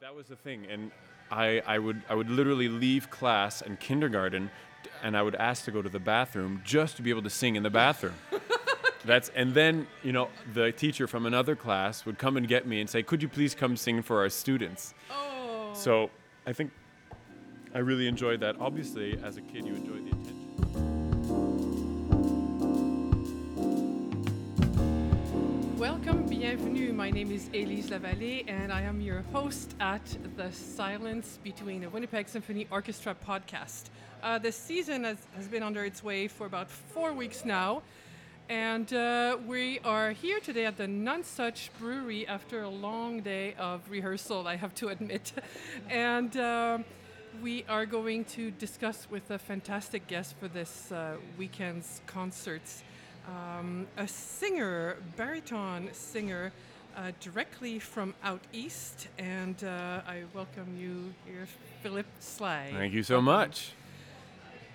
that was the thing, and I, I would I would literally leave class and kindergarten, and I would ask to go to the bathroom just to be able to sing in the bathroom. That's and then you know the teacher from another class would come and get me and say, "Could you please come sing for our students?" Oh. So I think I really enjoyed that. Obviously, as a kid, you enjoy the attention. Welcome, bienvenue. My name is Elise Lavallée, and I am your host at the Silence Between a Winnipeg Symphony Orchestra podcast. Uh, the season has, has been under its way for about four weeks now, and uh, we are here today at the Nonsuch Brewery after a long day of rehearsal, I have to admit. and um we are going to discuss with a fantastic guest for this uh, weekend's concerts um, a singer, baritone singer, uh, directly from out east. And uh, I welcome you here, Philippe Sly. Thank you so much.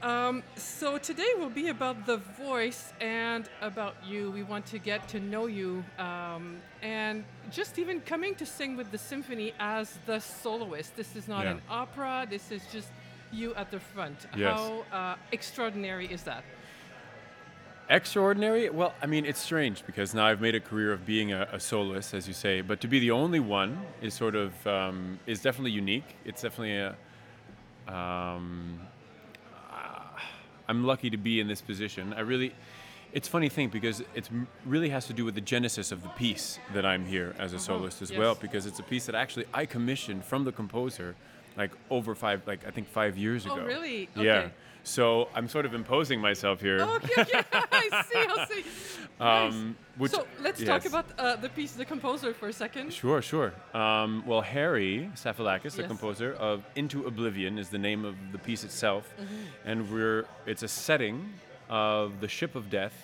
Um, so today will be about the voice and about you. We want to get to know you, um, and just even coming to sing with the symphony as the soloist. This is not Yeah. an opera. This is just you at the front. Yes. How uh, extraordinary is that? Extraordinary? Well, I mean, it's strange because now I've made a career of being a, a soloist, as you say, but to be the only one is sort of um, is definitely unique. It's definitely a. Um, uh, I'm lucky to be in this position. I really, it's a funny thing because it really has to do with the genesis of the piece that I'm here as a soloist as well, because it's a piece that actually I commissioned from the composer, like over five, like I think five years ago. Oh, ago. really? Yeah. So I'm sort of imposing myself here. Oh, okay, okay. I see. I see. Nice. Um, which, so let's talk about uh, the piece, the composer, for a second. Sure, sure. Um, well, Harry Stafylakis, the composer of Into Oblivion, is the name of the piece itself, Mm-hmm. and we're it's a setting of the Ship of Death,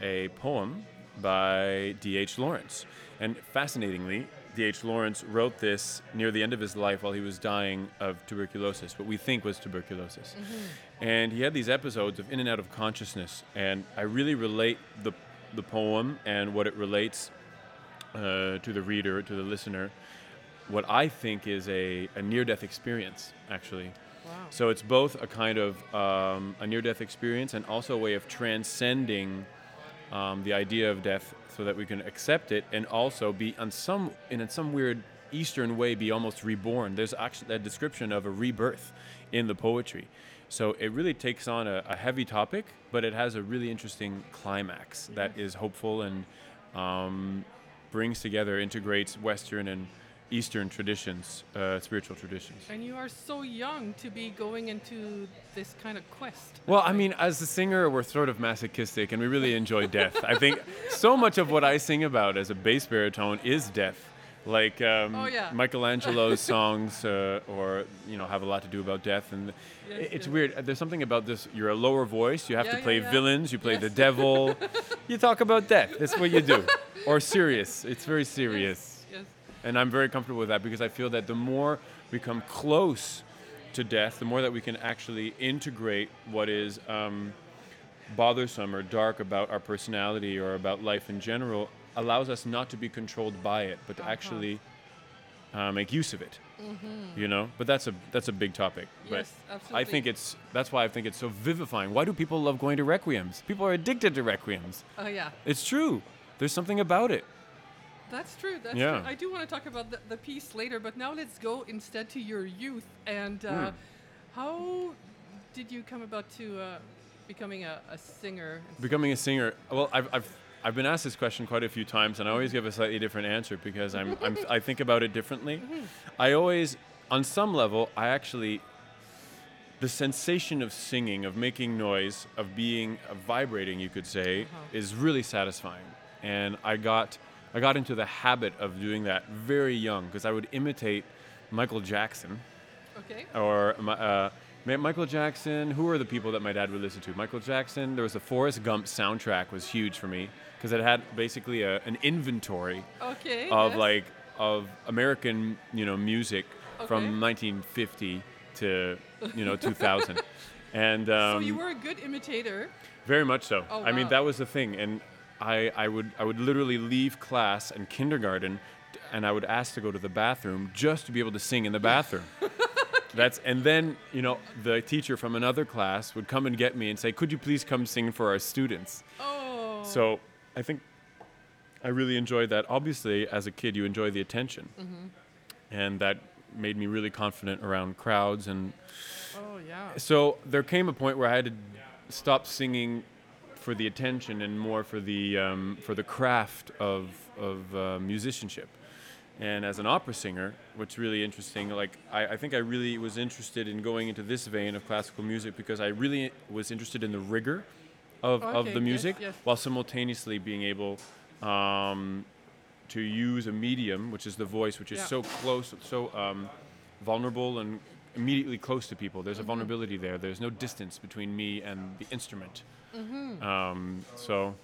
a poem by D.H. Lawrence, and fascinatingly. D.H. Lawrence wrote this near the end of his life while he was dying of tuberculosis, what we think was tuberculosis. And he had these episodes of in and out of consciousness, and I really relate the, the poem and what it relates uh, to the reader, to the listener, what I think is a, a near death experience, actually. Wow. So it's both a kind of um, a near death experience and also a way of transcending um, the idea of death so that we can accept it and also be on some, in some weird Eastern way, be almost reborn. There's actually a description of a rebirth in the poetry. So it really takes on a, a heavy topic, but it has a really interesting climax that is hopeful and um, brings together, integrates Western and Eastern traditions, uh, spiritual traditions. And you are so young to be going into this kind of quest. Well, I mean, as a singer, we're sort of masochistic and we really enjoy death. I think so much of what I sing about as a bass baritone is death. Like um, Oh, yeah. Michelangelo's songs, uh, or you know, have a lot to do about death, and Yes, it's yes. weird. There's something about this. You're a lower voice. You have Yeah, to play yeah. villains. You play the devil. you talk about death. That's what you do. Or serious. It's very serious. And I'm very comfortable with that because I feel that the more we come close to death, the more that we can actually integrate what is um, bothersome or dark about our personality or about life in general, allows us not to be controlled by it, but to Uh-huh. actually uh, make use of it. You know, but that's a that's a big topic. Mm-hmm. Yes, but I think it's that's why I think it's so vivifying. Why do people love going to requiems? People are addicted to requiems. Oh, yeah. It's true. There's something about it. That's true. That's Yeah. true. I do want to talk about the, the piece later, but now let's go instead to your youth. And uh, Mm. how did you come about to uh, becoming a, a singer? Becoming a singer. Well, I've, I've, I've been asked this question quite a few times, and I always give a slightly different answer because I'm, I'm, I think about it differently. I always, on some level, I actually, the sensation of singing, of making noise, of being of vibrating, you could say, is really satisfying. And I got, I got into the habit of doing that very young because I would imitate Michael Jackson Okay. or uh, Michael Jackson. Who are the people that my dad would listen to? Michael Jackson. There was the Forrest Gump soundtrack was huge for me because it had basically a, an inventory Okay. of yes. like of American you know music Okay. from 1950 to you know 2000, and um, so you were a good imitator. very much so. Oh, I mean, that was the thing, and I, I would I would literally leave class and kindergarten, and I would ask to go to the bathroom just to be able to sing in the bathroom. That's and then you know the teacher from another class would come and get me and say, "Could you please come sing for our students?" Oh. So I think I really enjoyed that. Obviously, as a kid, you enjoy the attention, mm-hmm. and that made me really confident around crowds. And Oh yeah. so there came a point where I had to stop singing for the attention and more for the um, for the craft of of uh, musicianship. And as an opera singer, what's really interesting, like I, I think I really was interested in going into this vein of classical music because I really was interested in the rigor of, of Okay, the yes, music yes. while simultaneously being able um, to use a medium, which is the voice, which is Yeah. so close, so um, vulnerable and immediately close to people. There's a Mm-hmm. vulnerability there. There's no distance between me and the instrument. Mm-hmm. Um, so,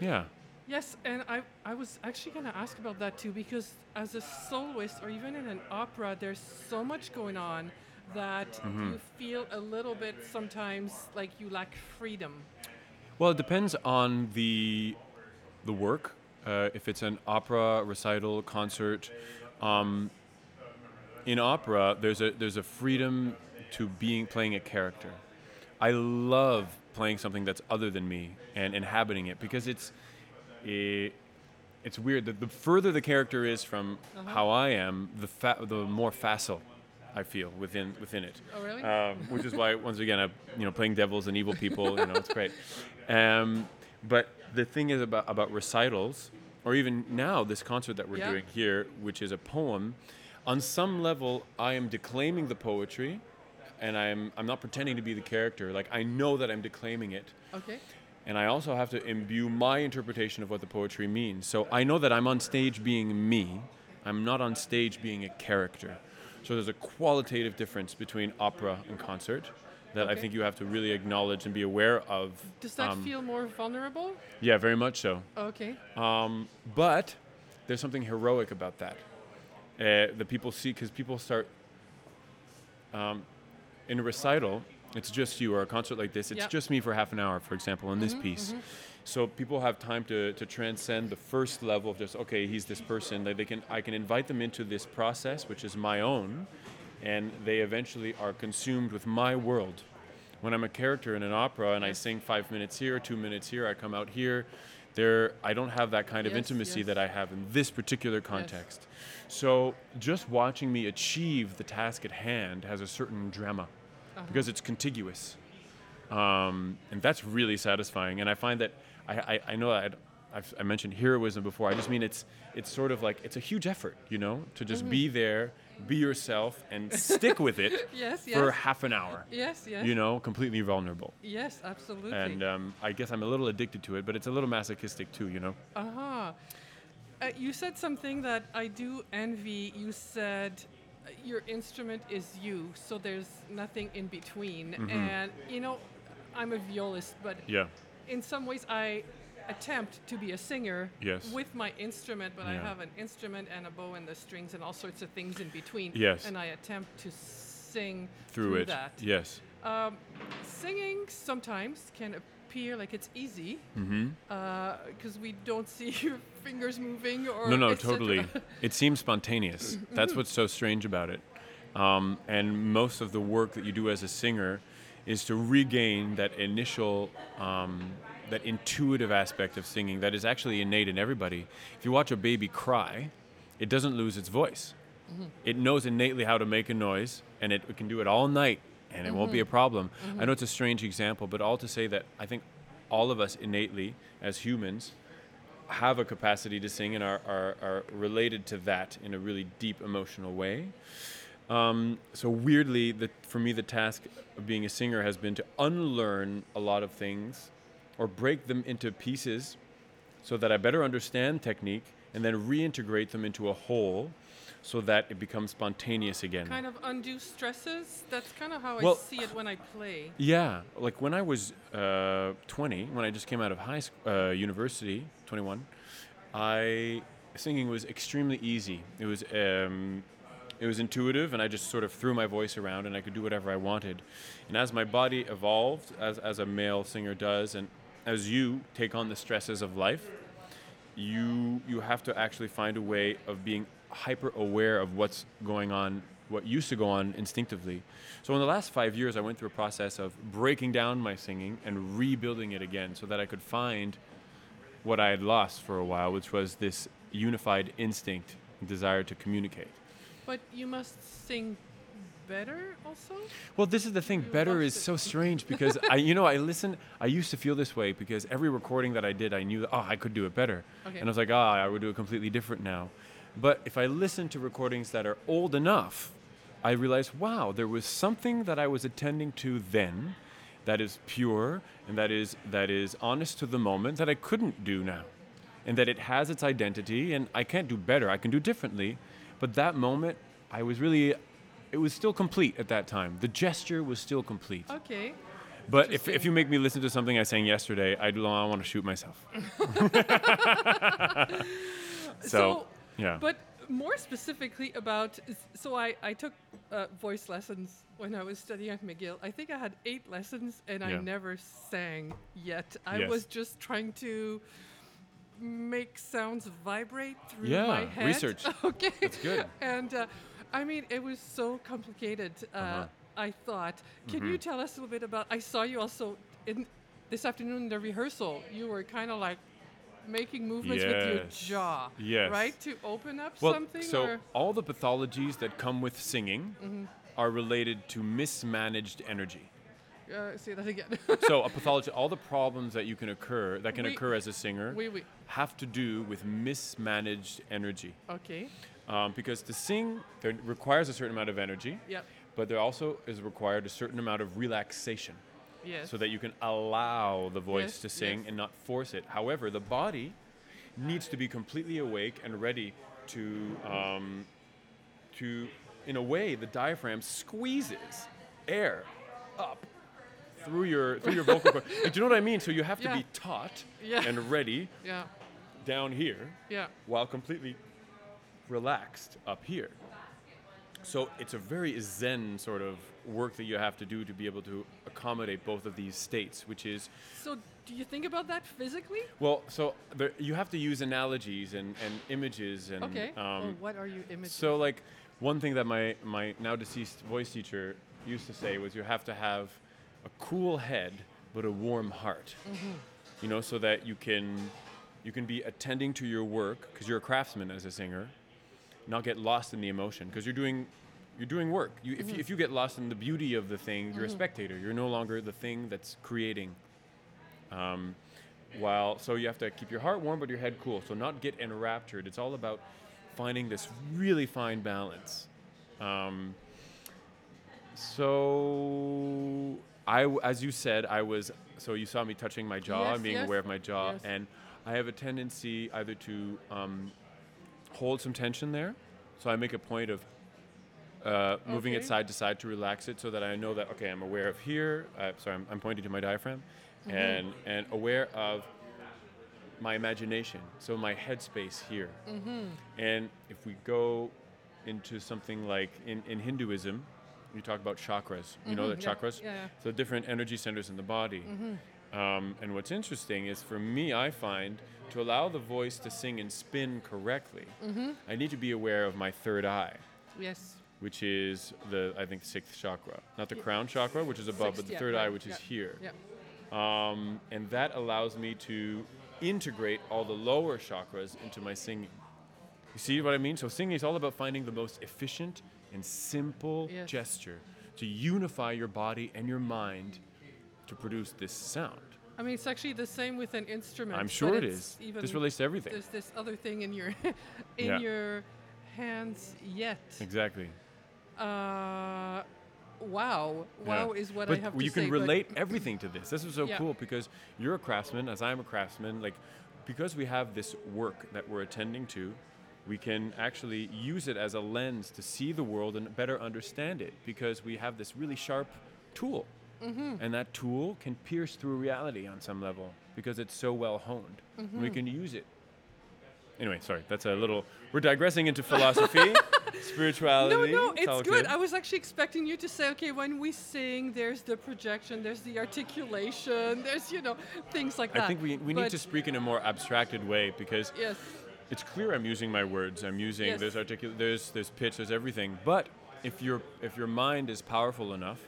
yeah. Yes, and I, I was actually going to ask about that too because as a soloist or even in an opera, there's so much going on that Mm-hmm. you feel a little bit sometimes like you lack freedom. Well, it depends on the the work. Uh, if it's an opera recital concert, um, in opera, there's a there's a freedom to being playing a character. I love playing something that's other than me and inhabiting it because it's it, it's weird. The, the further the character is from how I am, the fa- the more facile I feel within within it Oh, really? um, which is why once again, I, you know, playing devils and evil people, you know, it's great. Um, but the thing is about about recitals, or even now this concert that we're Yeah. doing here, which is a poem. On some level, I am declaiming the poetry, and I'm I'm not pretending to be the character. Like I know that I'm declaiming it, okay. and I also have to imbue my interpretation of what the poetry means. So I know that I'm on stage being me. I'm not on stage being a character. So there's a qualitative difference between opera and concert that I think you have to really acknowledge and be aware of. Does that Um, feel more vulnerable? Yeah, very much so. Okay. Um, but there's something heroic about that. Uh, the people see because people start um, in a recital. It's just you, or a concert like this. It's Yeah. just me for half an hour, for example, in this piece. So people have time to, to transcend the first level of just okay, he's this person. That they can I can invite them into this process, which is my own, and they eventually are consumed with my world. When I'm a character in an opera and I sing five minutes here, two minutes here, I come out here. There, I don't have that kind of intimacy yes. that I have in this particular context. So just watching me achieve the task at hand has a certain drama Uh-huh. because it's contiguous, um, and that's really satisfying. And I find that I, I, I know I'd, I've, I mentioned heroism before. I just mean it's it's sort of like it's a huge effort, you know, to just be there, be yourself, and stick with it Yes, for half an hour. Yes, yes. You know, completely vulnerable. Yes, absolutely. And um, I guess I'm a little addicted to it, but it's a little masochistic too, you know. Uh-huh. Uh, you said something that I do envy. You said uh, your instrument is you, so there's nothing in between. Mm-hmm. And, you know, I'm a violist, but Yeah. in some ways I attempt to be a singer Yes. with my instrument, but I have an instrument and a bow and the strings and all sorts of things in between. Yes. And I attempt to sing Through, it. that. Yes. Um, singing sometimes can appear like it's easy Mm-hmm. because we don't see your fingers moving or No, no, totally. it seems spontaneous. That's what's so strange about it. Um, and most of the work that you do as a singer is to regain that initial, um, that intuitive aspect of singing that is actually innate in everybody. If you watch a baby cry, it doesn't lose its voice. Mm-hmm. It knows innately how to make a noise, and it, it can do it all night, and it won't be a mm-hmm. problem. Mm-hmm. I know it's a strange example, but all to say that I think all of us innately, as humans, have a capacity to sing and are, are, are related to that in a really deep emotional way. Um, so weirdly, the, for me, the task of being a singer has been to unlearn a lot of things or break them into pieces so that I better understand technique and then reintegrate them into a whole so that it becomes spontaneous again. kind of undo stresses. That's kind of how Well- I see it when I play. Yeah, like when I was uh, 20, when I just came out of high school, uh, university, 21, I singing was extremely easy. It was um, it was intuitive, and I just sort of threw my voice around, and I could do whatever I wanted. And as my body evolved, as as a male singer does, and as you take on the stresses of life, you you have to actually find a way of being hyper aware of what's going on, what used to go on instinctively. So in the last five years, I went through a process of breaking down my singing and rebuilding it again, so that I could find what I had lost for a while, which was this unified instinct, desire to communicate. But you must sing better also? Well, this is the thing. You Better is it. so strange because I, you know, I listen. I used to feel this way because every recording that I did, I knew that oh, I could do it better, Okay. and I was like, ah, I would do it completely different now. But if I listen to recordings that are old enough, I realize, wow, there was something that I was attending to then, that is pure and that is that is honest to the moment that I couldn't do now, and that it has its identity, and I can't do better. I can do differently, but that moment, I was really. It was still complete at that time. The gesture was still complete. Okay. But if, if you make me listen to something I sang yesterday, I do I want to shoot myself. so, So, yeah. But more specifically about, so I, I took uh, voice lessons when I was studying at McGill. I think I had eight lessons and I never sang yet. I Yes. was just trying to make sounds vibrate through Yeah, my head. research. okay. That's good. And uh, I mean, it was so complicated. Uh, Uh-huh. I thought. Can you tell us a little bit about? I saw you also in this afternoon in the rehearsal. You were kind of like making movements with your jaw, Yes. right, to open up well, something. so or? all the pathologies that come with singing Mm-hmm. are related to mismanaged energy. Uh, say that again. so a pathology, all the problems that you can occur, that can We- occur as a singer, oui, oui. have to do with mismanaged energy. Okay. Um, because to sing, there requires a certain amount of energy, Yep. but there also is required a certain amount of relaxation. Yes. so that you can allow the voice Yes, to sing yes. and not force it. However, the body needs to be completely awake and ready to, um, to, in a way, the diaphragm squeezes air up through your through your vocal cord. Like, do you know what I mean? So you have to Yeah. be taut Yeah. and ready yeah. down here Yeah. while completely relaxed up here. So it's a very zen sort of work that you have to do to be able to accommodate both of these states, which is So, do you think about that physically? well, so there, you have to use analogies and, and images and Okay. um, or what are you imaging? so like one thing that my my now deceased voice teacher used to say was you have to have a cool head but a warm heart. You know, so that you can you can be attending to your work because you're a craftsman as a singer, not get lost in the emotion because you're doing you're doing work. You, if, you, if you get lost in the beauty of the thing, you're a spectator. You're no longer the thing that's creating. Um, while so you have to keep your heart warm but your head cool. So not get enraptured. It's all about finding this really fine balance. Um, so I, as you said, I was. So you saw me touching my jaw Yes, and being yes, aware of my jaw, yes. and I have a tendency either to um, hold some tension there. So I make a point of uh, moving it side to side to relax it, so that I know that okay, I'm aware of here. Uh, sorry, I'm, I'm pointing to my diaphragm, Mm-hmm. and and aware of my imagination. So my headspace here. Mm-hmm. And if we go into something like in, in Hinduism, you talk about chakras. You know Mhm, the yeah, chakras? yeah, yeah. So different energy centers in the body. Um, and what's interesting is for me, I find to allow the voice to sing and spin correctly, I need to be aware of my third eye, yes. which is the, I think, sixth chakra. Not the Yeah. crown chakra, which is above, Sixth, but the yeah, third eye, right, which is here. Yeah. Um, and that allows me to integrate all the lower chakras into my singing. You see what I mean? So singing is all about finding the most efficient and simple Yes. gesture to unify your body and your mind to produce this sound. I mean, it's actually the same with an instrument. I'm sure it's. Even This relates to everything. There's this other thing in your in Yeah. your hands yet. Exactly. Uh, wow. Yeah. Wow is what but I have to you say. You can relate everything to this. This is so Yeah. cool because you're a craftsman, as I'm a craftsman. Like, because we have this work that we're attending to, we can actually use it as a lens to see the world and better understand it because we have this really sharp tool. Mm-hmm. And that tool can pierce through reality on some level because it's so well honed. And we Mm-hmm. can use it anyway, sorry. That's a little. We're digressing into philosophy, spirituality. No, no, it's good. I was actually expecting you to say, okay, when we sing, there's the projection, there's the articulation, there's you know things like that. I think we, we need to speak in a more abstracted way because Yes. it's clear I'm using my words. I'm using Yes. there's articul- there's there's pitch, there's everything. But if your if your mind is powerful enough,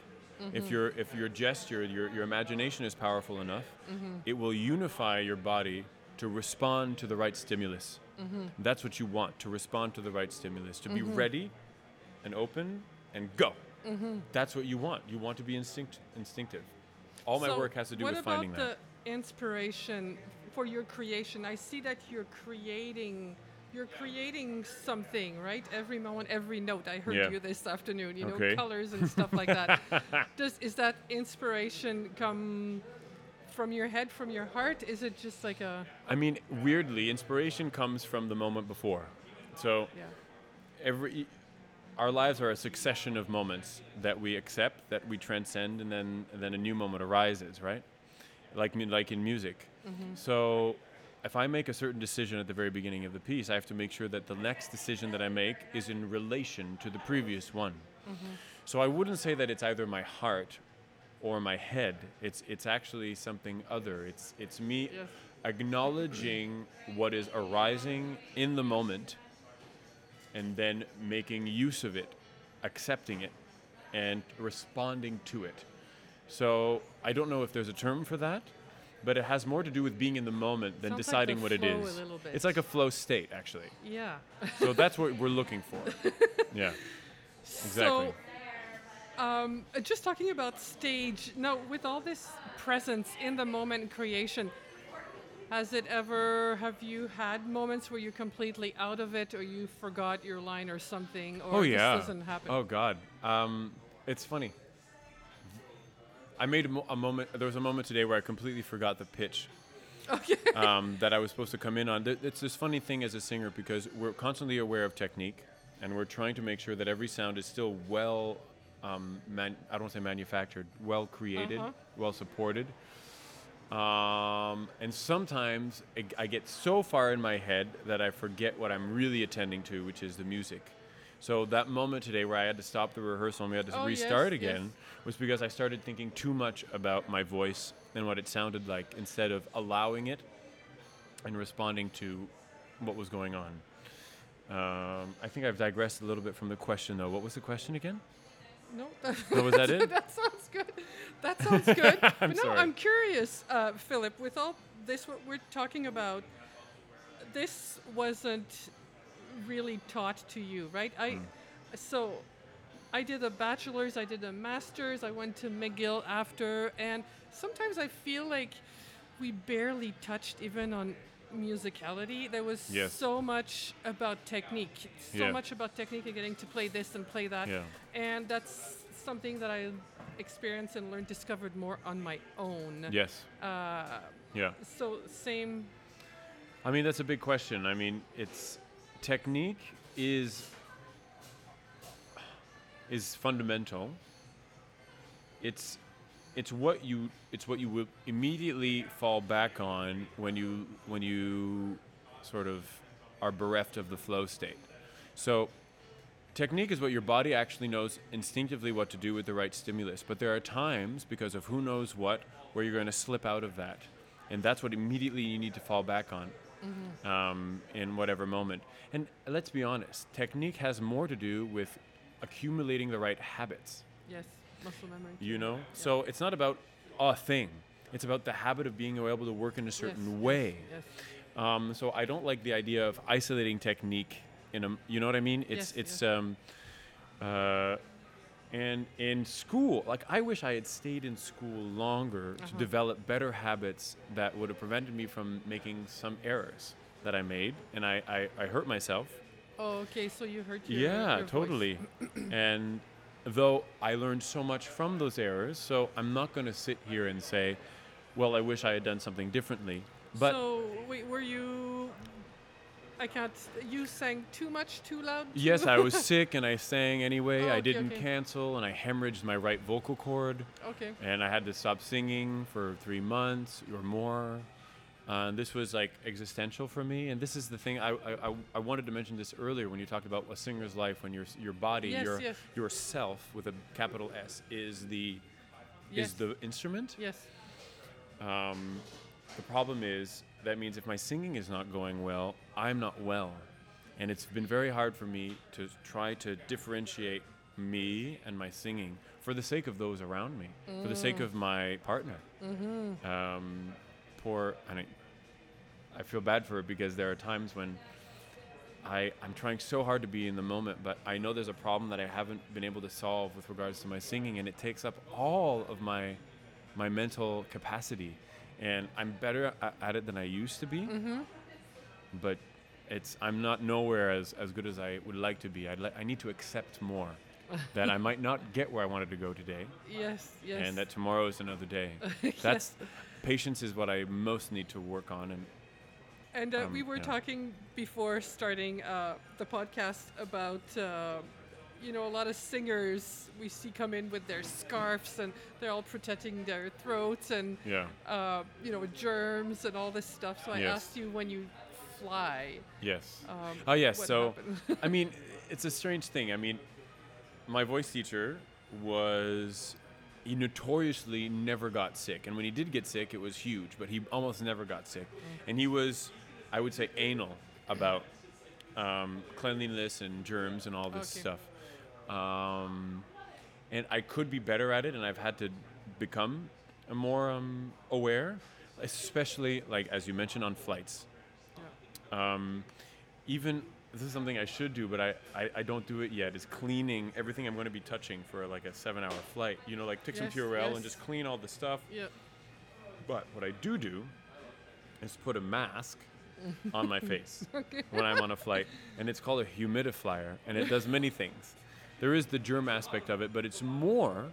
Mm-hmm. if your if your gesture, your your imagination is powerful enough, Mm-hmm. it will unify your body to respond to the right stimulus. Mm-hmm. That's what you want to respond to the right stimulus, to be ready and open and go. Mm-hmm. That's what you want. You want to be instinct instinctive. All my So work has to do with finding that. What about the inspiration for your creation? I see that you're creating. You're creating something, right? Every moment, every note. I heard Yeah. you this afternoon. You know, Okay. colors and stuff like that. Does is that inspiration come from your head, from your heart? Is it just like a I mean, weirdly, inspiration comes from the moment before. So yeah? every our lives are a succession of moments that we accept, that we transcend, and then and then a new moment arises, right? Like like in music. Mm-hmm. So if I make a certain decision at the very beginning of the piece, I have to make sure that the next decision that I make is in relation to the previous one. Mm-hmm. So I wouldn't say that it's either my heart or my head. It's it's actually something other. It's it's me Yes. acknowledging what is arising in the moment and then making use of it, accepting it, and responding to it. So I don't know if there's a term for that, but it has more to do with being in the moment than Sounds like deciding the what it flow a little bit. It's like a flow state, actually. Yeah. So that's what we're looking for. Yeah. Exactly. So, um, uh, just talking about stage, now with all this presence in the moment creation, has it ever, have you had moments where you're completely out of it or you forgot your line or something? Or oh this yeah. doesn't happen? Oh god. Um, it's funny. I made a, mo- a moment. There was a moment today where I completely forgot the pitch Okay. um, that I was supposed to come in on. Th- It's this funny thing as a singer because we're constantly aware of technique, and we're trying to make sure that every sound is still well. Um, man- I don't want to say manufactured, well created, Uh-huh. well supported. Um, and sometimes I, I get so far in my head that I forget what I'm really attending to, which is the music. So that moment today where I had to stop the rehearsal and we had to Oh, restart yes. again was because I started thinking too much about my voice and what it sounded like instead of allowing it and responding to what was going on. Um, I think I've digressed a little bit from the question though. What was the question again? No, that, Oh, was that it? that sounds good. That sounds good. I'm but no, sorry. I'm curious, uh, Philippe, with all this, what we're talking about, this wasn't really taught to you, right? I, Hmm. so I did a bachelor's, I did a master's, I went to McGill after, and sometimes I feel like we barely touched even on musicality. There was Yes. so much about technique, so Yeah. much about technique and getting to play this and play that. Yeah. And that's something that I experienced and learned, discovered more on my own. Yes. Uh, Yeah. so same. I mean, that's a big question. I mean, it's technique is is fundamental. It's it's what you it's what you will immediately fall back on when you when you sort of are bereft of the flow state. So technique is what your body actually knows instinctively what to do with the right stimulus. But there are times because of who knows what where you're going to slip out of that. And that's what immediately you need to fall back on um, in whatever moment. And let's be honest, technique has more to do with accumulating the right habits, Yes, muscle memory. you know? So it's not about a thing, it's about the habit of being able to work in a certain yes, way. Yes. Um, so I don't like the idea of isolating technique in a, you know what I mean? It's Yes, it's um, uh, and in school, like I wish I had stayed in school longer to Uh-huh. develop better habits that would have prevented me from making some errors that I made, and I I, I hurt myself. Oh, okay. So you hurt your yeah, your totally. and though I learned so much from those errors, so I'm not going to sit here and say, well, I wish I had done something differently. But so wait, were you? I can't. You sang too much, too loud. Yes, I was sick and I sang anyway. Oh, I didn't okay. cancel and I hemorrhaged my right vocal cord okay. and I had to stop singing for three months or more. Uh, this was like existential for me, and this is the thing I, I, I- I wanted to mention this earlier when you talked about a singer's life, when your your body, Yes, your yes. yourself with a capital S is the Yes. is the instrument. Yes. Um, the problem is that means if my singing is not going well, I'm not well, and it's been very hard for me to try to differentiate me and my singing for the sake of those around me, for the sake of my partner. Um, poor, I mean, I feel bad for her because there are times when I, I'm trying so hard to be in the moment, but I know there's a problem that I haven't been able to solve with regards to my singing, and it takes up all of my my mental capacity. And I'm better at it than I used to be, but it's I'm not nowhere as, as good as I would like to be. I'd li- I need to accept more that I might not get where I wanted to go today, Yes. Yes. and that tomorrow is another day. That's patience is what I most need to work on, and And uh, we Um, were yeah. talking before starting uh, the podcast about, uh, you know, a lot of singers we see come in with their scarves and they're all protecting their throats and, yeah, uh, you know, germs and all this stuff. So I Yes. asked you when you fly. yes. Um, Oh yes. So. I mean, it's a strange thing. I mean, my voice teacher was he notoriously never got sick, and when he did get sick, it was huge. But he almost never got sick, and he was, I would say, anal about um, cleanliness and germs and all this Okay. stuff. Um, and I could be better at it, and I've had to become more um, aware, especially like as you mentioned on flights um, even this is something I should do, but I, I, I don't do it yet. Is cleaning everything I'm going to be touching for like a seven-hour flight. You know, like take some Yes, Purell yes. and just clean all the stuff. yeah. But what I do do is put a mask on my face Okay. when I'm on a flight, and it's called a humidifier, and it does many things. There is the germ aspect of it, but it's more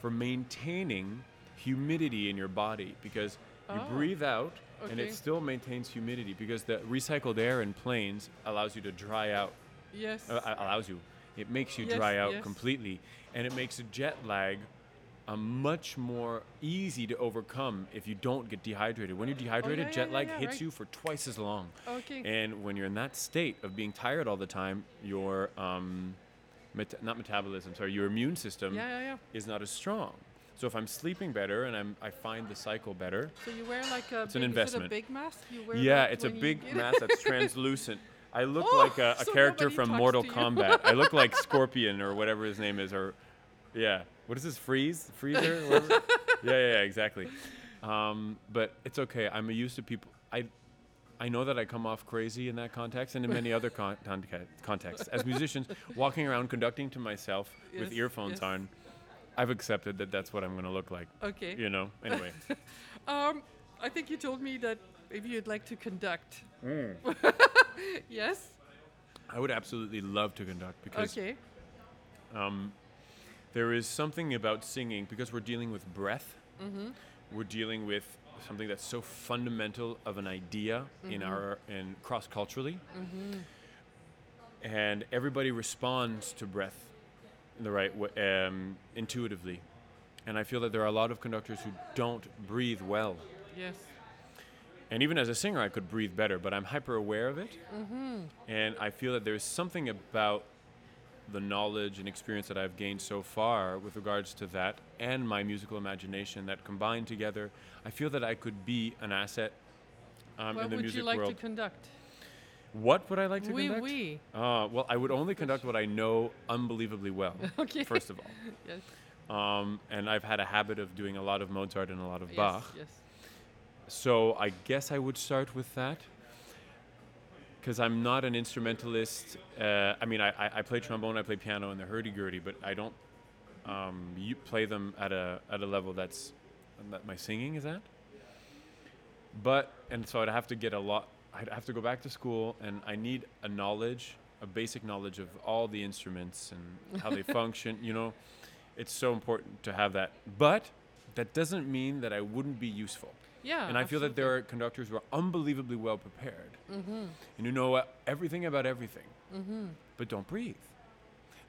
for maintaining humidity in your body because you Oh, breathe out and it still maintains humidity because the recycled air in planes allows you to dry out. Yes. Uh, uh, allows you. It makes you Yes, dry out yes. completely, and it makes a jet lag. A much more easy to overcome if you don't get dehydrated. When you're dehydrated, Oh, yeah, jet yeah, lag yeah, hits right. you for twice as long. okay. And when you're in that state of being tired all the time, your um, meta- not metabolism, sorry, your immune system yeah, yeah, yeah. is not as strong. So if I'm sleeping better and I'm, I find the cycle better, So you wear like a It's an investment. Is it a big mask? You wear yeah, it's a big mask that's translucent. I look Oh, like a, a so character from Mortal. Kombat. I look like Scorpion or whatever his name is, or yeah, what is this? Freeze, Freezer? Yeah, yeah, yeah, exactly. Um, but it's okay. I'm used to people. I I know that I come off crazy in that context and in many other con- contexts. As musicians, walking around conducting to myself with earphones yes. on, I've accepted that that's what I'm going to look like. Okay. You know. Anyway. Um, I think you told me that maybe you'd like to conduct. Mm. yes. I would absolutely love to conduct because Okay. um, there is something about singing because we're dealing with breath. Mm-hmm. We're dealing with something that's so fundamental of an idea in mm-hmm. our in cross culturally, mm-hmm. and everybody responds to breath in the right way, um, intuitively. And I feel that there are a lot of conductors who don't breathe well. Yes. And even as a singer, I could breathe better, but I'm hyper aware of it. Mm-hmm. And I feel that there's something about the knowledge and experience that I've gained so far with regards to that and my musical imagination that combined together, I feel that I could be an asset um, what in the would you like world. to conduct? what would I like to Oui, conduct? oui. Uh, well, I would only conduct what I know unbelievably well, Okay. first of all. Yes. Um, and I've had a habit of doing a lot of Mozart and a lot of Yes. Bach. Yes. So I guess I would start with that. Because I'm not an instrumentalist. Uh, I mean, I, I, I play trombone, I play piano, and the hurdy-gurdy, but I don't um, you play them at a at a level that's that my singing is at. But and so I'd have to get a lot. I'd have to go back to school, and I need a knowledge, a basic knowledge of all the instruments and how they function. You know, it's so important to have that. But that doesn't mean that I wouldn't be useful. Yeah. And I feel that there are conductors who are unbelievably well prepared Mm-hmm. and who know everything about everything, but don't breathe.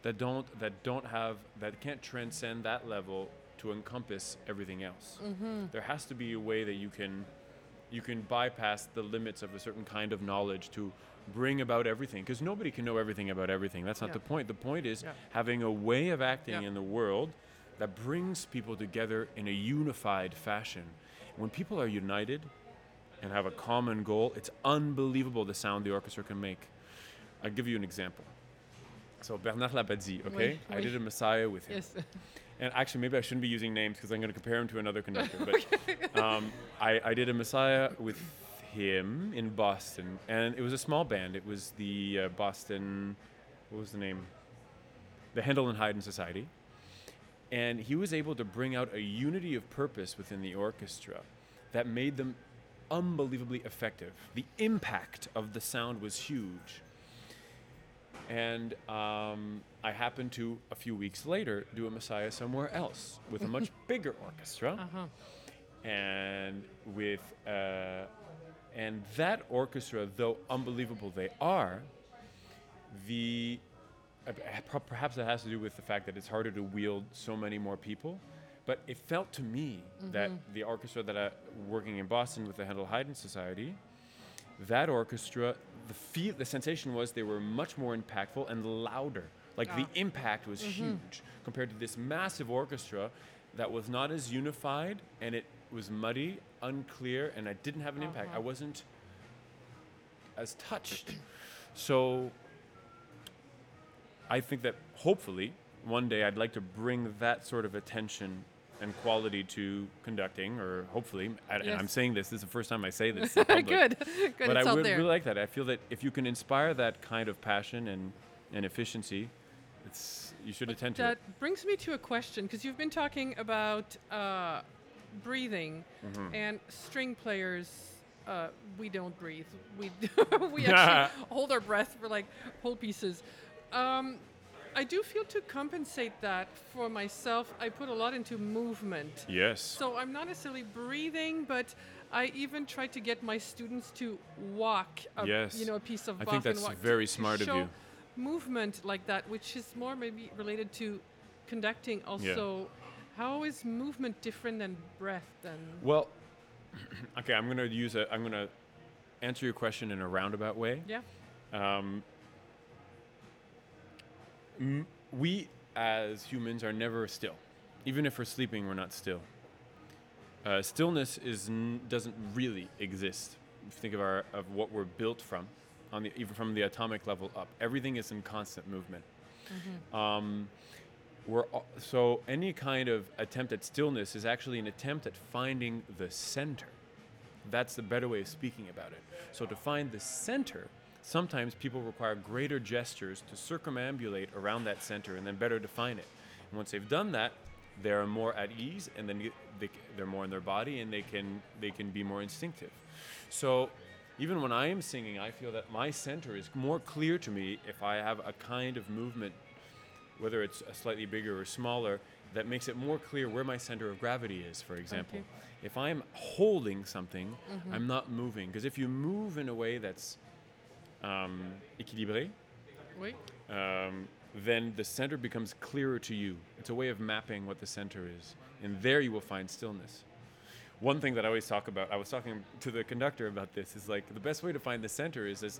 That don't that don't have that can't transcend that level to encompass everything else. Mm-hmm. There has to be a way that you can you can bypass the limits of a certain kind of knowledge to bring about everything because nobody can know everything about everything that's not Yeah. the point the point is Yeah. having a way of acting Yeah. in the world that brings people together in a unified fashion when people are united and have a common goal it's unbelievable the sound the orchestra can make i'll give you an example so bernard labadie okay Oui, i did a messiah with him Yes. and actually, maybe I shouldn't be using names because I'm going to compare him to another conductor. But um, I, I did a Messiah with him in Boston, and it was a small band. It was the uh, Boston, what was the name? The Handel and Haydn Society. And he was able to bring out a unity of purpose within the orchestra that made them unbelievably effective. The impact of the sound was huge. And um, I happened to, a few weeks later, do a Messiah somewhere else with a much bigger orchestra. Uh-huh. And with, uh, and that orchestra, though unbelievable they are, the, perhaps it has to do with the fact that it's harder to wield so many more people. But it felt to me that the orchestra that I working in Boston with the Handel Haydn Society, that orchestra, the feel, the sensation was they were much more impactful and louder. Like the Ah. impact was huge compared to this massive orchestra that was not as unified and it was muddy, unclear, and I didn't have an impact. I Uh-huh. wasn't as touched. so I think that hopefully one day I'd like to bring that sort of attention and quality to conducting, or hopefully, and and I'm saying this, this is the first time I say this. public, good. Good. but I would there. really like that. I feel that if you can inspire that kind of passion and, and efficiency, it's you should attend to that it. brings me to a question because you've been talking about uh, breathing Mm-hmm. and string players. Uh, we don't breathe. We we actually hold our breath for like whole pieces. Um, I do feel to compensate that for myself. I put a lot into movement. Yes. So I'm not necessarily breathing, but I even try to get my students to walk. A, Yes. You know, a piece of I think that's very smart of you. Movement like that, which is more maybe related to conducting. Also, how is movement different than breath? Than Well, okay, I'm gonna use a. I'm gonna answer your question in a roundabout way. yeah, Um, m- we as humans are never still. Even if we're sleeping, we're not still. Uh, stillness is n- doesn't really exist. If you think of our of what we're built from, on the even from the atomic level up, everything is in constant movement. Um, we're so any kind of attempt at stillness is actually an attempt at finding the center. That's the better way of speaking about it. So to find the center, sometimes people require greater gestures to circumambulate around that center and then better define it. And once they've done that, they're more at ease, and then they, they're more in their body, and they can they can be more instinctive. So even when I am singing, I feel that my center is more clear to me if I have a kind of movement whether it's a slightly bigger or smaller, that makes it more clear where my center of gravity is, for example. If I'm holding something, mm-hmm. I'm not moving. Because if you move in a way that's um, équilibré, wait. um, then the center becomes clearer to you. It's a way of mapping what the center is. And there you will find stillness. One thing that I always talk about, I was talking to the conductor about this, is like the best way to find the center is as,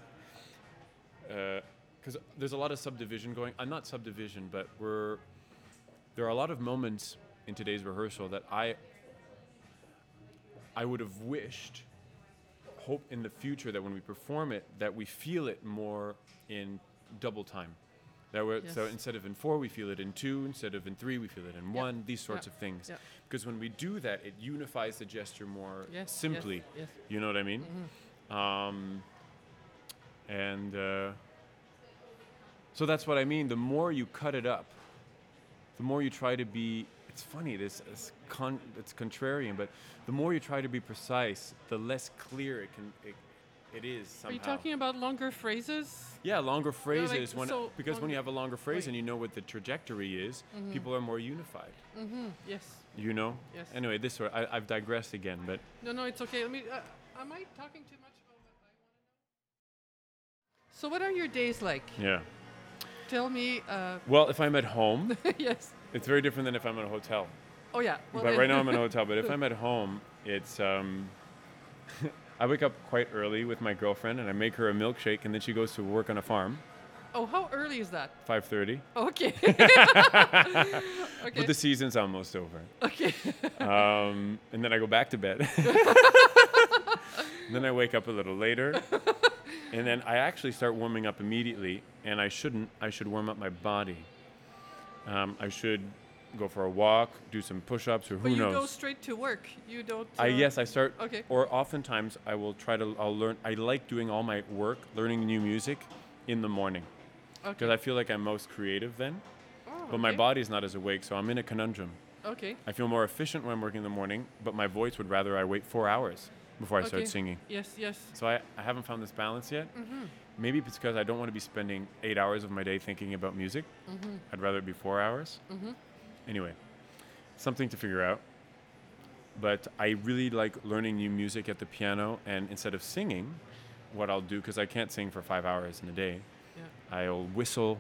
because there's a lot of subdivision going, uh, not subdivision, but we're, there are a lot of moments in today's rehearsal that I, I would have wished, hope in the future that when we perform it, that we feel it more in double time. That we're, So instead of in four, we feel it in two. Instead of in three, we feel it in Yeah. one. These sorts Yeah. of things. Yeah. Because when we do that, it unifies the gesture more Yes. yes, simply. Yes. You know what I mean? Um, and uh, so that's what I mean. The more you cut it up, the more you try to be. It's funny. This it's, con, it's contrarian, but the more you try to be precise, the less clear it can. It, it is Are you talking about longer phrases? Yeah, longer phrases. like, when so because when you have a longer phrase Wait. and you know what the trajectory is, people are more unified. Mm-hmm. Yes. You know. Yes. Anyway, this sort. I, I've digressed again, but No, no, it's okay. Let me. Uh, am I talking too much about what I want to know? So, what are your days like? yeah. Tell me. Uh, Well, if I'm at home, yes. It's very different than if I'm in a hotel. Oh yeah. Well, but right now I'm in a hotel. But if I'm at home, it's um, I wake up quite early with my girlfriend, and I make her a milkshake, and then she goes to work on a farm. Oh, how early is that? 5:30. Okay. okay. But the season's almost over. okay. Um, and then I go back to bed. then I wake up a little later. And then I actually start warming up immediately. And I shouldn't. I should warm up my body. Um, I should go for a walk, do some push-ups, or who but you knows. go straight to work. You don't. I uh, yes, I start. Okay. Or oftentimes I will try to. I'll learn. I like doing all my work, learning new music, in the morning Okay. because I feel like I'm most creative then. Oh, But my okay. body's not as awake, so I'm in a conundrum. Okay. I feel more efficient when I'm working in the morning, but my voice would rather I wait four hours before I start Okay. singing. Yes. Yes. So I, I haven't found this balance yet. Mm-hmm. Maybe it's because I don't want to be spending eight hours of my day thinking about music. Mm-hmm. I'd rather it be four hours. Mm-hmm. Anyway, something to figure out. But I really like learning new music at the piano, and instead of singing, what I'll do, because I can't sing for five hours in a day, Yeah. I'll whistle,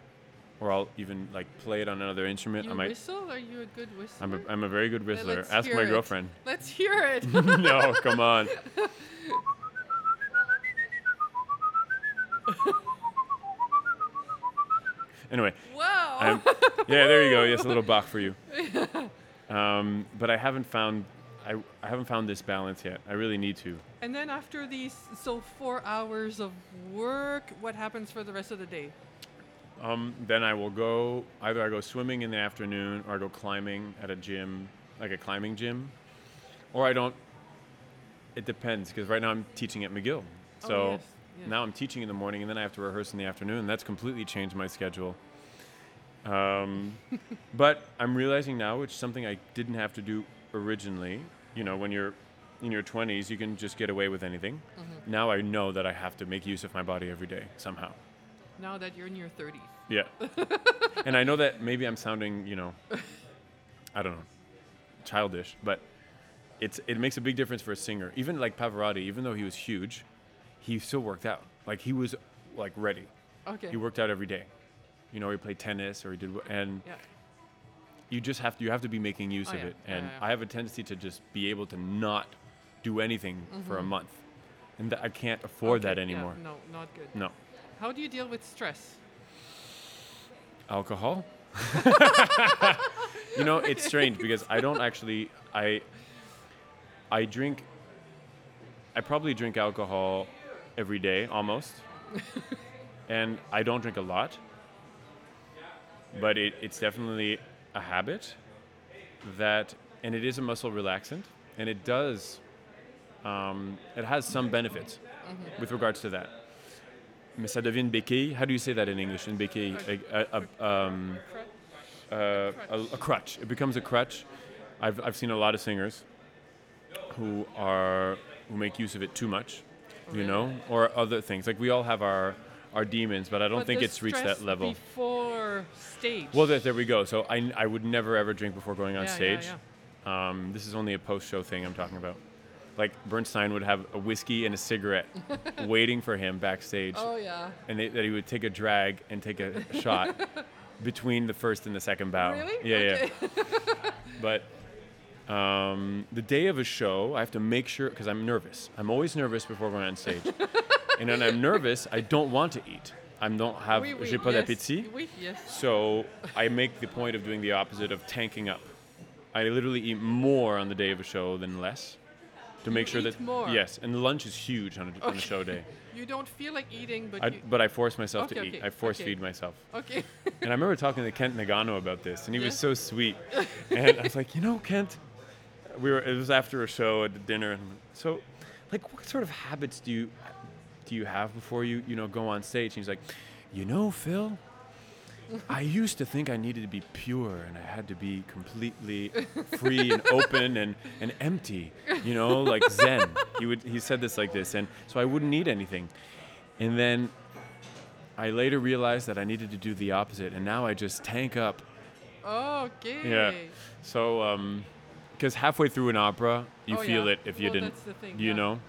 or I'll even like play it on another instrument. You I might. whistle? Are you a good whistler? I'm a, I'm a very good whistler. Ask my it. girlfriend. Let's hear it. no, come on. anyway, wow. I'm, yeah, there you go. Yes, a little Bach for you. Um, but I haven't found I, I haven't found this balance yet. I really need to. and then after these, so four hours of work, what happens for the rest of the day? Um, then I will go either I go swimming in the afternoon or I go climbing at a gym, like a climbing gym, or I don't. It depends because right now I'm teaching at McGill, so oh, yes. Yes. now I'm teaching in the morning and then I have to rehearse in the afternoon. That's completely changed my schedule. Um, but I'm realizing now, which is something I didn't have to do originally. You know, when you're in your 20s, you can just get away with anything. Mm-hmm. Now I know that I have to make use of my body every day somehow. now that you're in your 30s. Yeah. and I know that maybe I'm sounding, you know, I don't know, childish, but it's it makes a big difference for a singer. Even like Pavarotti, even though he was huge, he still worked out. Like he was like ready. Okay. He worked out every day. You know, he played tennis or he did and yeah. you just have to you have to be making use Oh, of yeah. it. And yeah. I have a tendency to just be able to not do anything for a month. And th- I can't afford that Mm-hmm. Okay, yeah, anymore. no, not good. No. How do you deal with stress? alcohol you know it's strange because i don't actually i i drink i probably drink alcohol every day almost. And i don't drink a lot but it, it's definitely a habit that and it is a muscle relaxant and it does um, it has some benefits with regards to that. Mais ça devient une béquille. How do you say that in english? Une béquille. A, a, a, um, uh, a, a crutch. It becomes a crutch. I've, I've seen a lot of singers who are who make use of it too much, you know, or other things. Like we all have our our demons, but I don't But think it's reached that level. Before stage. Well, there, there we go. So I, I would never ever drink before going on Yeah, yeah, stage. yeah. Um, this is only a post show thing I'm talking about. Like Bernstein would have a whiskey and a cigarette waiting for him backstage, Oh yeah. and they, that he would take a drag and take a shot between the first and the second bow. Really? Yeah, okay. yeah. But um, the day of a show, I have to make sure because I'm nervous. I'm always nervous before going on stage, and when I'm nervous, I don't want to eat. I don't have. Oui, oui, J'ai pas yes. d'appétit. Oui, yes. So I make the point of doing the opposite of tanking up. I literally eat more on the day of a show than less to make sure that more? yes, and the lunch is huge on a, on a show day. You don't feel like eating, but I, you. but I force myself to Okay, eat. okay, I force okay. feed myself. Okay. And I remember talking to Kent Nagano about this, and he was so sweet. And I was like, you know, Kent, we were. It was after a show at the dinner, and so, like, what sort of habits do you do you have before you you know go on stage? And he's like, you know, Phil. I used to think I needed to be pure and I had to be completely free and open and, and empty, you know, like Zen. He would he said this like this, and so I wouldn't need anything. And then I later realized that I needed to do the opposite, and now I just tank up. okay. Yeah. So, um, because halfway through an opera, you Oh, feel yeah. it if you Well, didn't, that's the thing, you yeah. know.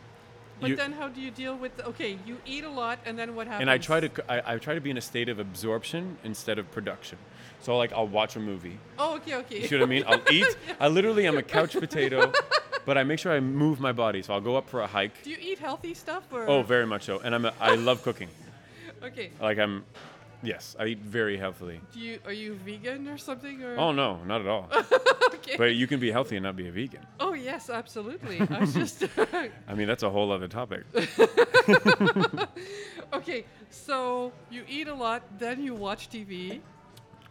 But You- then how do you deal with? Okay, you eat a lot, and then what happens? and I try to I try to be in a state of absorption instead of production. So like I'll watch a movie. Oh, okay, okay. You see what I mean? I'll eat. I literally am a couch potato. but I make sure I move my body. So I'll go up for a hike. Do you eat healthy stuff or? Oh, very much so. And I'm a, I love cooking. Okay. Like I'm, yes, I eat very healthily. Do you are you vegan or something or? Oh no, not at all. okay. but you can be healthy and not be a vegan. Oh yes, absolutely. I was just I mean, that's a whole other topic. okay. So you eat a lot, then you watch TV.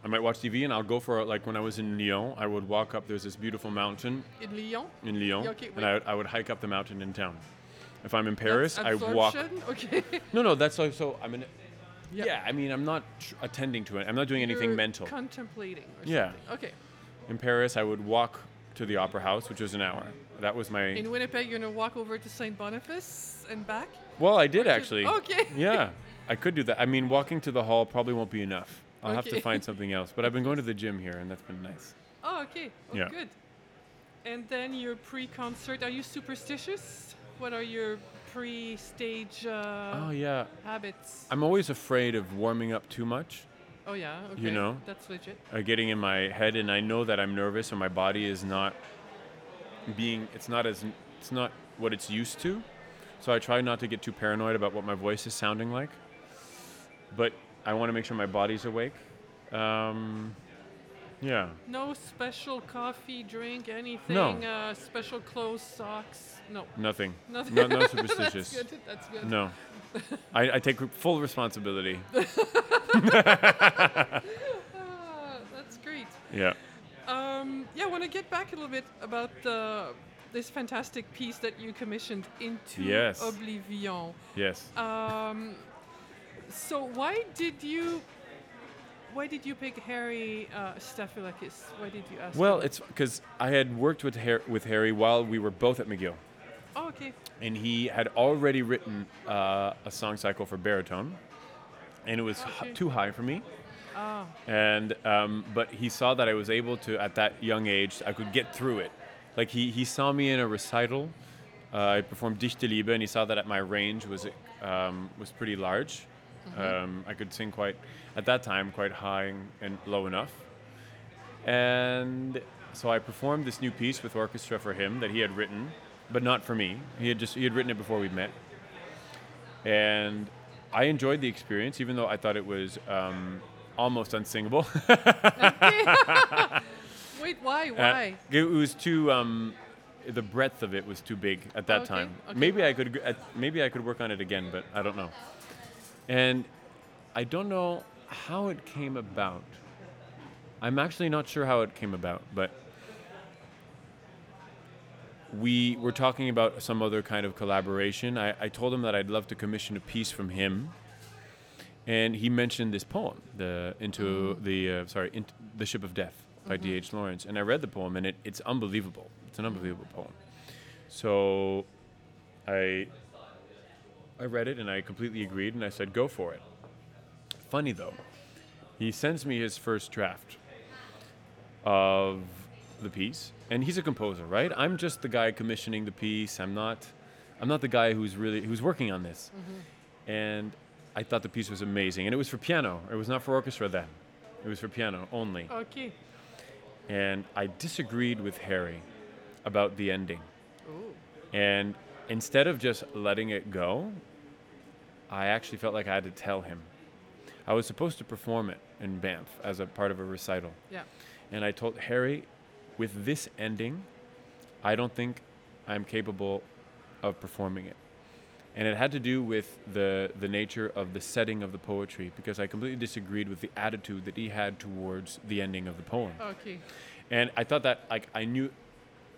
I might watch TV and I'll go for like when I was in Lyon, I would walk up. There's this beautiful mountain In Lyon. in Lyon, Yeah, okay, and. I would, I would hike up the mountain in town. If I'm in Paris, I walk. Okay. No, no, that's like so. I'm in. Yeah. Yeah. I mean, I'm not tr- attending to it. I'm not doing anything You're mental. Contemplating. Or Yeah. Something. Okay. in Paris, I would walk to the Opera House, which was an hour. That was my. In Winnipeg, you're gonna walk over to St. Boniface and back. well, I did to- actually. Okay. Yeah, I could do that. I mean, walking to the hall probably won't be enough. I'll have to find something else. But I've been going to the gym here, and that's been nice. Oh, okay. Oh, Yeah. Good. And then your pre-concert. Are you superstitious? What are your pre-stage uh, oh yeah, habits? I'm always afraid of warming up too much. oh yeah. Okay. know? That's legit. uh, getting in my head and I know that I'm nervous and my body is not being it's not as it's not what it's used to. So I try not to get too paranoid about what my voice is sounding like. But I want to make sure my body's awake. Um, yeah. No special coffee, drink, anything. Uh, special clothes, socks. No. Nothing. Nothing. No, no superstitious. That's good. That's good. No. I, I take full responsibility. Ah, that's great. Yeah. Um, yeah, I want to get back a little bit about uh, this fantastic piece that you commissioned into Yes. Oblivion. Yes. Um, so why did you why did you pick Harry uh, Stafylakis? Why did you ask? Well, him? it's because I had worked with Har- with Harry while we were both at McGill. oh, okay. and he had already written uh, a song cycle for baritone, and it was h- too high for me. Ah, And um, but he saw that I was able to, at that young age, I could get through it. Like he, he saw me in a recital. Uh, I performed Dichterliebe, and he saw that at my range was um, was pretty large. Um, I could sing quite at that time quite high and, low enough. And so I performed this new piece with orchestra for him that he had written, but not for me. He had just he had written it before we met, and I enjoyed the experience, even though I thought it was um, almost unsingable. wait, why? Uh, Why? it was too. Um, the breadth of it was too big at that Okay, time. okay. Maybe I could. uh, Maybe I could work on it again, but I don't know. And I don't know how it came about. I'm actually not sure how it came about, but we were talking about some other kind of collaboration. I, I told him that I'd love to commission a piece from him, and he mentioned this poem, the into the uh, sorry, the ship of death by D.H. Lawrence, and I read the poem, and it, it's unbelievable. It's an unbelievable poem. So, I I read it, and I completely agreed, and I said, "Go for it." Funny though, he sends me his first draft of the piece, and he's a composer, right? I'm just the guy commissioning the piece. I'm not, I'm not the guy who's really who's working on this. Mm-hmm. And I thought the piece was amazing, and it was for piano. It was not for orchestra then. It was for piano only. Okay. And I disagreed with Harry about the ending. Ooh. And instead of just letting it go, I actually felt like I had to tell him. I was supposed to perform it in Banff as a part of a recital. Yeah. And I told Harry, with this ending, I don't think I'm capable of performing it. And it had to do with the, the nature of the setting of the poetry, because I completely disagreed with the attitude that he had towards the ending of the poem. Oh, okay. And I thought that, like, I knew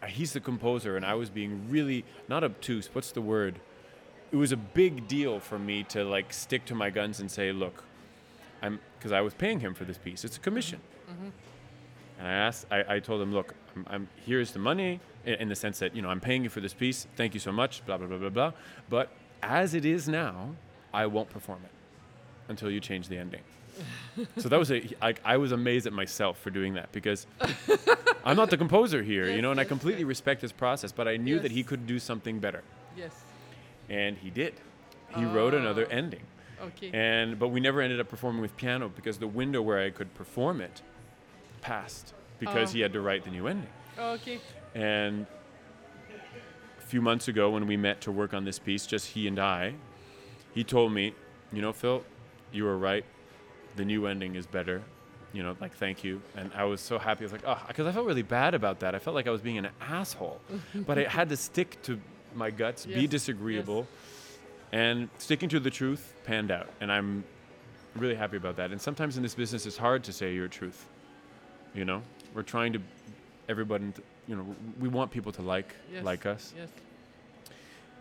he's the composer, and I was being really not obtuse. What's the word? It was a big deal for me to like stick to my guns and say, "Look, I'm," because I was paying him for this piece. It's a commission. Mm-hmm. And I asked, I, I told him, "Look, I'm, I'm here's the money in, in the sense that you know I'm paying you for this piece. Thank you so much. Blah blah blah blah blah. But as it is now, I won't perform it until you change the ending." so that was a I, I was amazed at myself for doing that because I'm not the composer here, you know, and I completely yes. respect his process, but I knew that he could do something better, Yes. and he did. He ah. wrote another ending, Okay. and but we never ended up performing with piano because the window where I could perform it passed because Oh. he had to write the new ending, okay. and a few months ago when we met to work on this piece, just he and I, he told me, you know, Phil, you were right. The new ending is better. You know, like thank you. And I was so happy. I was like, ah, oh, because I felt really bad about that. I felt like I was being an asshole, but I had to stick to my guts, be Yes, disagreeable, and sticking to the truth panned out. And I'm really happy about that. And sometimes in this business, it's hard to say your truth. You know, we're trying to everybody. You know, we want people to like Yes. like us. Yes.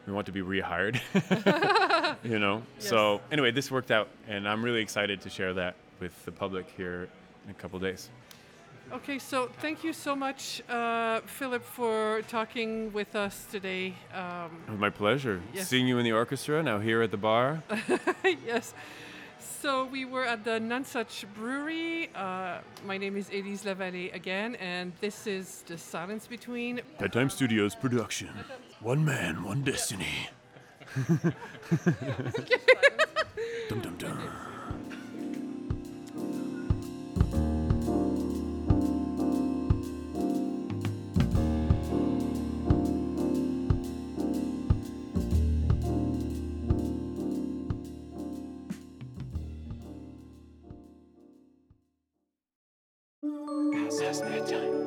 We want to be rehired. you know. Yes. So anyway, this worked out, and I'm really excited to share that with the public here in a couple days. Okay, so thank you so much, uh, Philippe, for talking with us today. Um, It was my pleasure Yes. seeing you in the orchestra. Now here at the bar. yes. So we were at the Nonsuch Brewery. Uh, my name is Elise Lavallée again, and this is The Silence Between. Bedtime Studios production. One man, one destiny. dum dum dum. Past bedtime.